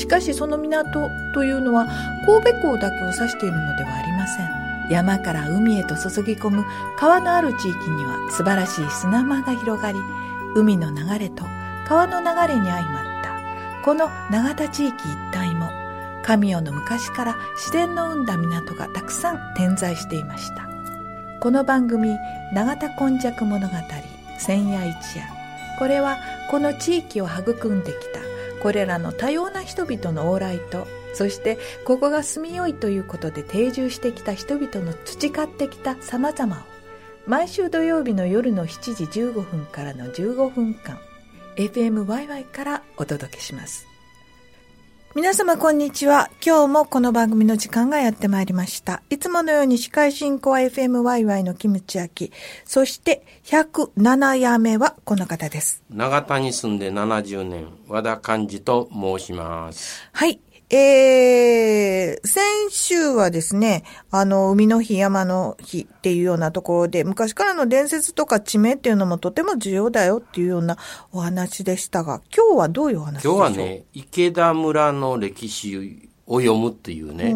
しかしその港というのは神戸港だけを指しているのではありません。山から海へと注ぎ込む川のある地域には素晴らしい砂間が広がり海の流れと川の流れに相まったこの永田地域一帯も神代の昔から自然の生んだ港がたくさん点在していました。この番組「永田今昔物語千夜一夜」これはこの地域を育んできたこれらの多様な人々の往来とそしてここが住みよいということで定住してきた人々の培ってきた様々を毎週土曜日の夜の7時15分からの15分間 FMYY からお届けします。皆様こんにちは。今日もこの番組の時間がやってまいりました。いつものように司会進行は FMYY のキムチ焼き。そして107夜目はこの方です。長田に住んで70年、和田寛治と申します。はい。えー、先週はですね、あの、海の日、山の日っていうようなところで、昔からの伝説とか地名っていうのもとても重要だよっていうようなお話でしたが、今日はどういうお話でしょう？今日は、ね、池田村の歴史を読むっていうね、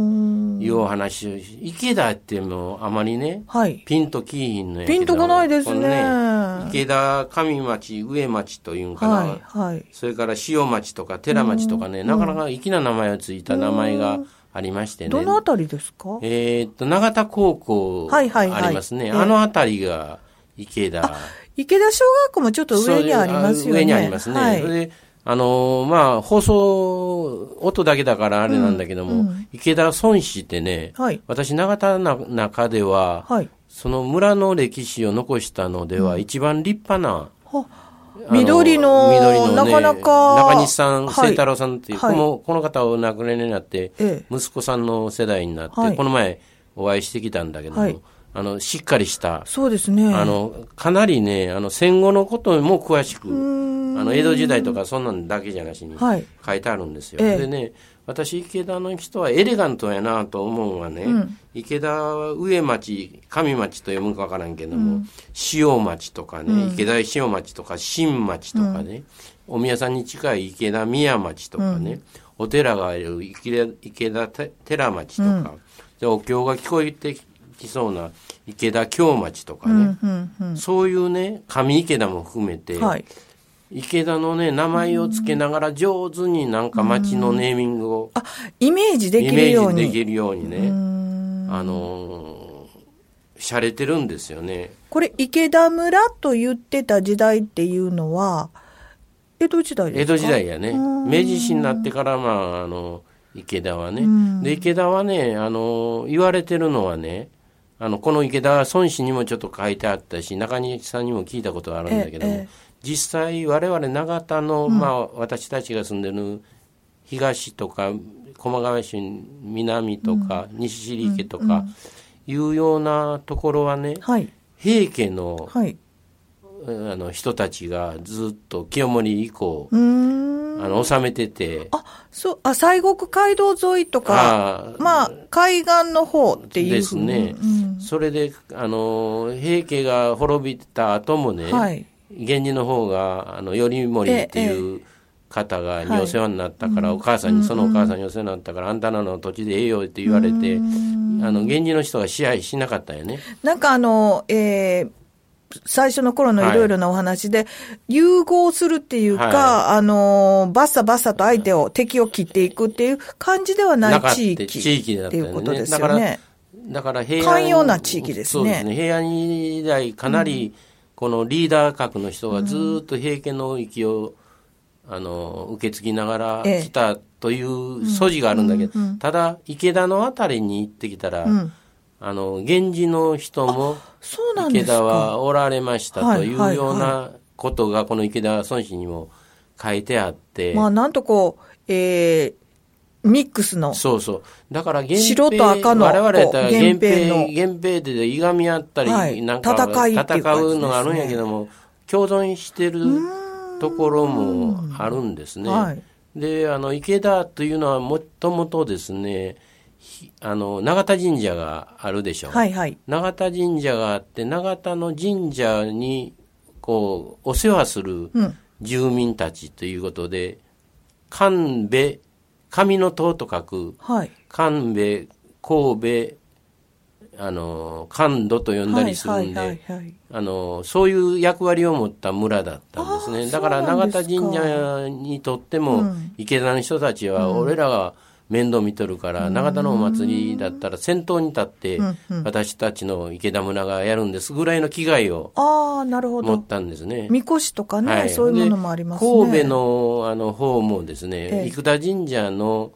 いうお話をし池田ってもうあまりね、はい。ピンときいのやピンとこないですねこの池田上町、上町というんかな、はい、はい。それから塩町とか寺町とかね、なかなか粋な名前をついた名前がありましてね。どのあたりですか？えーっと、永田高校はいはいはいありますね。ええあのあたりが池田。池田小学校もちょっと上にありますよね。上にありますね。はいそれで、あのーまあ、放送、音だけだからあれなんだけども、池田孫子ってね、はい。私、永田の中では、はい。その村の歴史を残したのでは、一番立派な、はあの緑の緑のねなかなか中西さん、はい。清太郎さんっていう、はい。このこの方をお亡くなりになって、ええ。息子さんの世代になって、はい。この前お会いしてきたんだけども、はいあの、しっかりした、そうですね。あの、かなりね、あの、戦後のことも詳しく、あの、江戸時代とかそんなんだけじゃなしにはい。書いてあるんですよ。ええ。でね、私、池田の人はエレガントやなと思うのはね、池田は上町、上町と読むかわからんけども、塩町とかね、池田塩町とか新町とかね、お宮さんに近い池田宮町とかね、お寺がある池田池田て寺町とか、でお経が聞こえてきそうな池田京町とかね、うんうんそういうね、上池田も含めて、はい。池田のね、名前を付けながら上手になんか町のネーミングをあ、イメージでイきるように。メージできるようにね、あのー、洒落てるんですよね。これ、池田村と言ってた時代っていうのは、江戸時代ですか？江戸時代やね。明治維新になってから、まあ、あの、池田はね。で、池田はね、あの、言われてるのはね、あの、この池田孫子にもちょっと書いてあったし、中西さんにも聞いたことがあるんだけども、ええ実際我々長田の、まあ、私たちが住んでる東とか、駒川市南とか、西尻池とか、いうようなところはね、はい。平家の、はい。あの人たちがずっと清盛以降。あの、治めてて、あ、そう、あ、西国街道沿いとか、あまあ、海岸の方っていうですふうにね、それで、あの、平家が滅びた後もね、はい。源氏の方が、あの、頼盛っていう方がにお世話になったから、お母さんに、そのお母さんにお世話になったから、あんたらの土地でええよって言われて、あの、源氏の人が支配しなかったよね。なんかあの、えー最初の頃のいろいろなお話で、融合するっていうか、はあの、バッサバッサと相手を、敵を切っていくっていう感じではなない地域。地域だっていうことですだからよね。だから平安寛容な地域ですね。そうですね。平安時代、かなり、このリーダー格の人がずーっと平家の域を、あの、受け継ぎながらええ来たという素地があるんだけど、ただ、池田のあたりに行ってきたら、あの、源氏の人も、そうなんですか。池田はおられましたというようなことが、この池田孫子にも書いてあって、まあ、なんとこう、えーミックスの。そうそう。だから源白と赤の我々やったら平の平、源平でいがみ合ったり、はいなんか戦いね戦うのがあるんやけども、共存してるところもあるんですね。はいで、あの、池田というのはもともとですね、ひあの、永田神社があるでしょ。はいはい。永田神社があって、永田の神社に、こう、お世話するうん住民たちということで、神戸、神の塔と書く、はい。神戸、神戸、あの、神戸と呼んだりするんで、はいはいはいはいあの、そういう役割を持った村だったんですね。だから永田神社にとっても、うん池田の人たちは、俺らが面倒見とるから、永田のお祭りだったら先頭に立って、私たちの池田村がやるんですぐらいの危害をああ、なるほど。持ったんですね。みこしとかね、はいそういうものもありますね。で神戸のあの方もですね、ええ生田神社の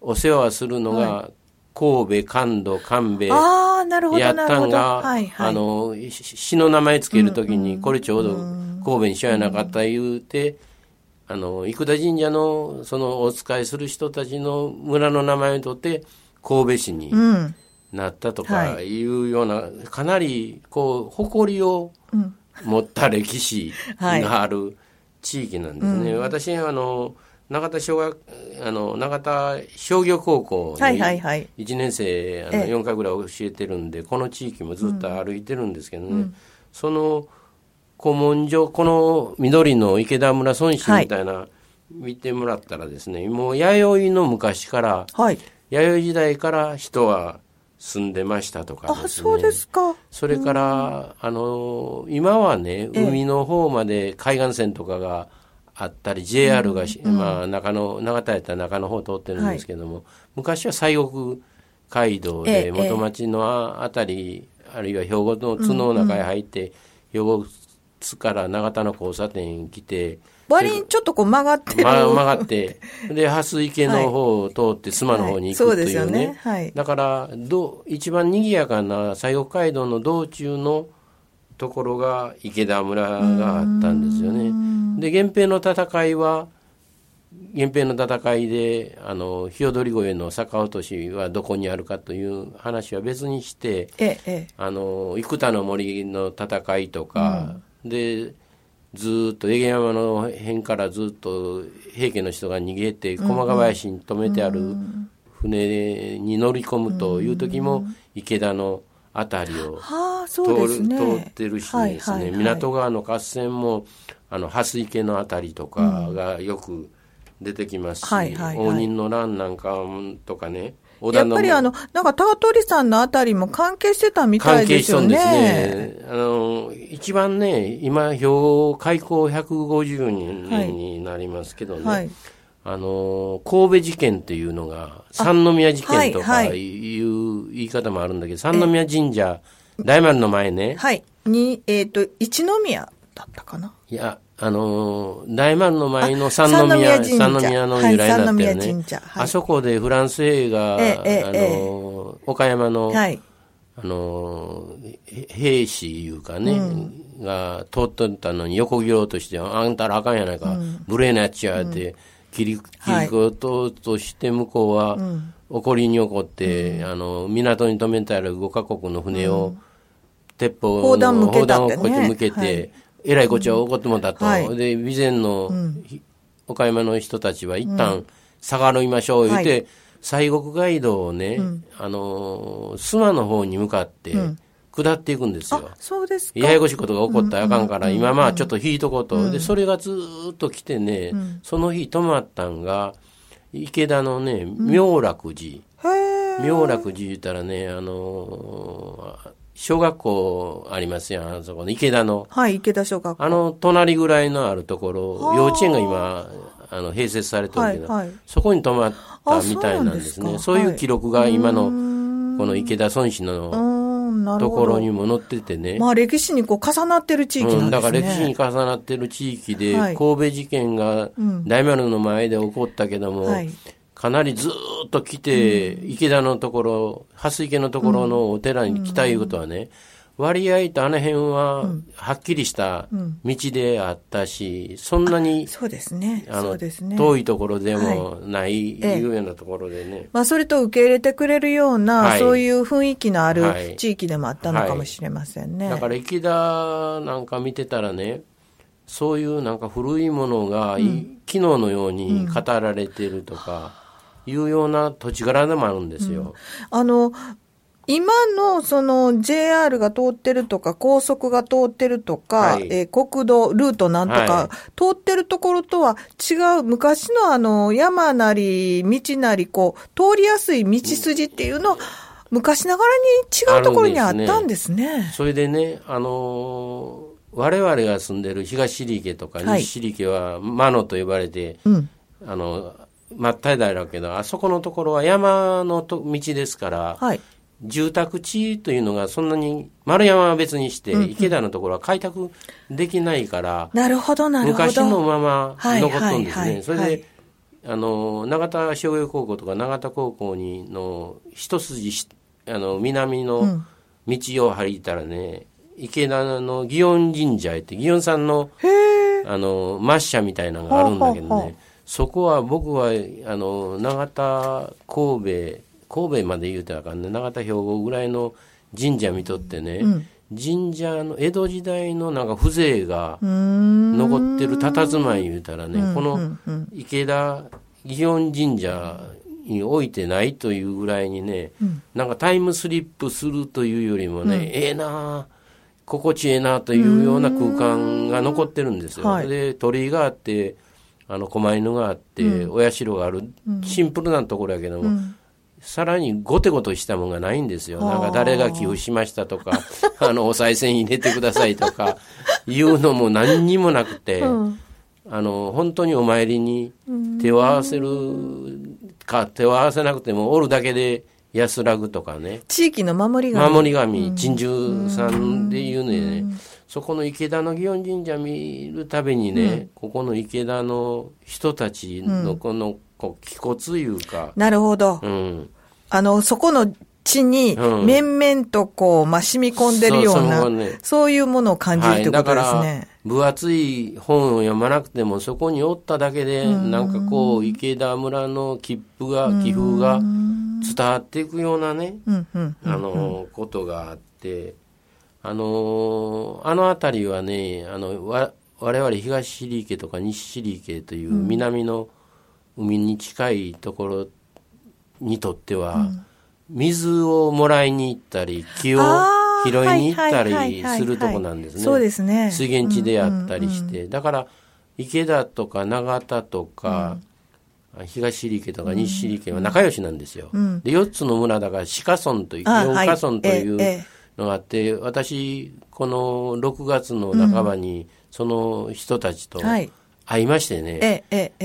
お世話するのが、神戸、神戸、神戸、ああ、なるほど、やったん。が、はいはい。あの、し詩の名前つけるときに、これちょうど神戸にしようやなかった言うて、あの、生田神社の、その、お使いする人たちの村の名前を取って、神戸市にうん。なったとはかいうような、かなり、こう、誇りをうん。持った歴史はいがある地域なんですね。私、あの、永田小学、あの、永田商業高校はいはいはい。1年生あのええ4回ぐらい教えてるんでこの地域もずっと歩いてるんですけどね、その古文書この緑の池田村孫子みたいな、見てもらったらですねもう弥生の昔からはい。弥生時代から人は住んでましたとかあ、ですね。そうですか。それから、あの今はね、ええ。海の方まで海岸線とかがあったり、JR がし、まあ、中野、長田やったら中の方通ってるんですけども、昔は西国街道でええ元町のああたり、あるいは兵庫の津の中へ入って、兵庫津から長田の交差点に来て、割にちょっとこう曲がってる。ま、曲がって、で、蓮池の方を通って須磨の方に行くというね。はいそうですよねはいだから、ど一番賑やかな西国街道の道中のところが池田村があったんですよね。で、源平の戦いは、源平の戦いで、あの、日踊り越えの逆落としはどこにあるかという話は別にして、ええ、ええ。あの生田の森の戦いとか、でずーっと江山の辺からずっと平家の人が逃げて駒ヶ林に止めてある船に乗り込むという時も池田の辺りをはあ、通る、ね。通ってるしですね、はいはいはい。港川の合戦もあの蓮池の辺りとかがよく出てきますし、はいはいはい。応仁の乱なんかとかね織やっぱりあの、なんか、高取さんのあたりも関係してたみた関いですよ係しとんですね。ね。あの、一番ね、今、兵庫開港150年になりますけどね、はい。あの、神戸事件っていうのが、三宮事件とかはいう言い方もあるんだけど、三宮神社、大丸の前ね、はい。に、えっ、と、一宮だったかないや、あのー大丸の前の三あ宮、三宮の由来だったよね。あそこでフランス映画、あのー岡山の、はい。あの兵士いうかね、が通っとったのに横切ろうとして、あんたらあかんやないか、無礼なやっちゃって、切り、切うととして向こうは、怒りに怒って、あの、港に止めてある5カ国の船を、鉄砲の砲弾をこうやって向けて、はいえらいこっちゃ怒ってもだと。はいで、備前の、ひ岡山の人たちは一旦下がりましょう言って、はい西国街道をね、あのー、須磨の方に向かって、下っていくんですよあ。、そうですか。ややこしいことが起こったらあかんから、今まあちょっと引いとこうと。で、それがずーっと来てね、その日泊まったんが、池田のね、妙楽寺。妙楽寺言ったらね、あのー小学校ありますやん、あそこの池田の。はい、池田小学校。あの、隣ぐらいのあるところ、幼稚園が今、あの、併設されてるけど、はいはいそこに泊まったみたいなんですね。あそういう記録が今の、この池田孫子うのと。ころにも載っててね。まあ、歴史にこう重なってる地域なんですね。うん、だから歴史に重なってる地域で、はい神戸事件が大丸の前で起こったけども、はいかなりずーっと来て、池田のところ、蓮池のところのお寺に来たいうことはね、割合とあの辺は、はっきりした道であったし、そんなに、そうですね。あの、ね、遠いところでもないいうようなところでね。まあ、それと受け入れてくれるような、はい、そういう雰囲気のある地域でもあったのかもしれませんね。はい、だから、池田なんか見てたらね、そういうなんか古いものが、うん、昨日のように語られてるとか、いうような土地柄でもあるんですよ。うん、あの、今のその JR が通ってるとか、高速が通ってるとか、はい、えー、国道、ルートなんとか、はい、通ってるところとは違う、昔のあの山なり、道なり、こう、通りやすい道筋っていうのは、昔ながらに違うところにあったんですね。すね。それでね、あのー我々が住んでる東尻家とか西尻家は魔野と呼ばれて、はい、あの真っ平らだけどあそこのところは山のと道ですから、はい、住宅地というのがそんなに丸山は別にして、うんうん、池田のところは開拓できないからなるほどなるほど。昔のまま残ってるんですね、はいはいはい、それで、あの永田商業高校とか永田高校にの一筋あの南の道を歩いたらね、池田の祇園神社へって祇園さんのあの抹茶みたいなのがあるんだけどねそこは僕はあの永田神戸神戸まで言うてあかんね。永田兵庫ぐらいの神社見とってね、うん、神社の江戸時代のなんか風情が残ってる佇まい言うたらね、この池田祇園神社に置いてないというぐらいにね、うん、なんかタイムスリップするというよりもね、うん、ええー、な心地ええなというような空間が残ってるんですよ。はい、で鳥居があってあの狛犬があって、お社があるシンプルなところやけども、さらにごてごとしたものがないんですよ。なんか誰が寄付しましたとか、あの、お賽銭入れてくださいとか、いうのも何にもなくて、うん、あの、本当にお参りに手を合わせるか、手を合わせなくてもおるだけで安らぐとかね。地域の守り神。守り神、鎮守さんでいうね、そこの池田の祇園神社見るたびにね、うん、ここの池田の人たちのこの、こう、気骨いうか。なるほど。うん。あの、そこの地に、面々とこう、まあ、染み込んでるような、そうね、そういうものを感じるってことですね。分厚い本を読まなくても、そこにおっただけで、なんかこう、池田村の切符が、気風が伝わっていくようなね、あの、ことがあって、あのあの辺りはね、あの、わ我々東尻池とか西尻池という南の海に近いところにとっては、うん。水をもらいに行ったり、木を拾いに行ったりするとこなんですね。そうですね。水源地であったりして。だから、池田とか永田とか、うん、東入家とか西入家は仲良しなんですよ。うん、で、4つの村だから、鹿村という、四家村というのがあって、私、この6月の半ばに、その人たちと会いましてね、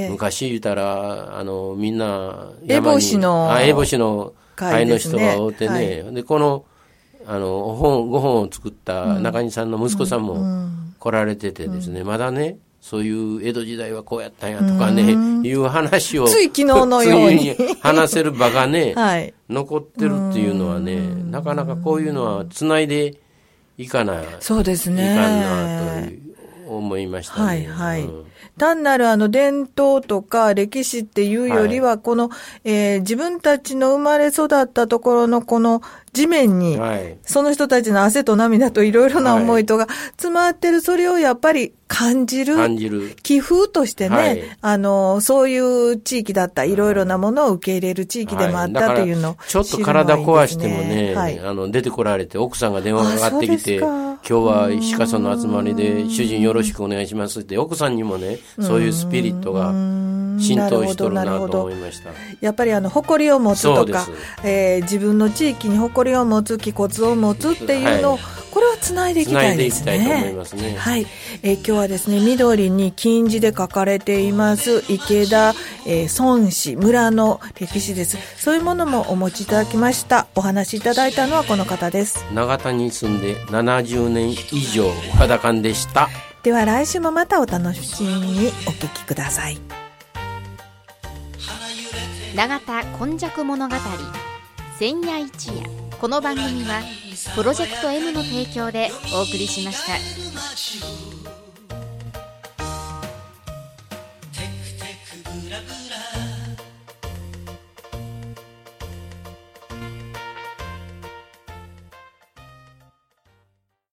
昔言うたら、あの、みんな山に、エボシの、会の人がおってね、はい、でこのあの本5本を作った中西さんの息子さんも来られててですね、まだねそういう江戸時代はこうやったんやとかね、いう話をつい昨日のように。話せる場がね、はい、残ってるっていうのはねなかなかこういうのはつないでいかないそうですね。いかんなと思いましたね。はいはい、うん。単なるあの伝統とか歴史っていうよりは、この、えー、自分たちの生まれ育ったところのこの地面に、その人たちの汗と涙といろいろな思いとが詰まってる、それをやっぱり感じる。感じる。寄付としてね、はい、あの、そういう地域だった、い。ろいろなものを受け入れる地域でもあったというの、ちょっと体壊してもね、はい、あの、出てこられて、奥さんが電話がかかってきて、今日は石川さんの集まりで、主人よろしくお願いしますって、奥さんにもね、そういうスピリットが、浸透しとるなと思いましたやっぱりあの誇りを持つとか、えー、自分の地域に誇りを持つ気骨を持つっていうのを、はい、これはつないでいきたいですね。ねはい、えー、今日はですね緑に金字で書かれています池田、えー、孫子村の歴史です。そういうものもお持ちいただきました。お話しいただいたのはこの方です。長田に住んで70年以上岡田館でした。では来週もまたお楽しみにお聞きください。永田今昔物語千夜一夜この番組はプロジェクト M の提供でお送りしました。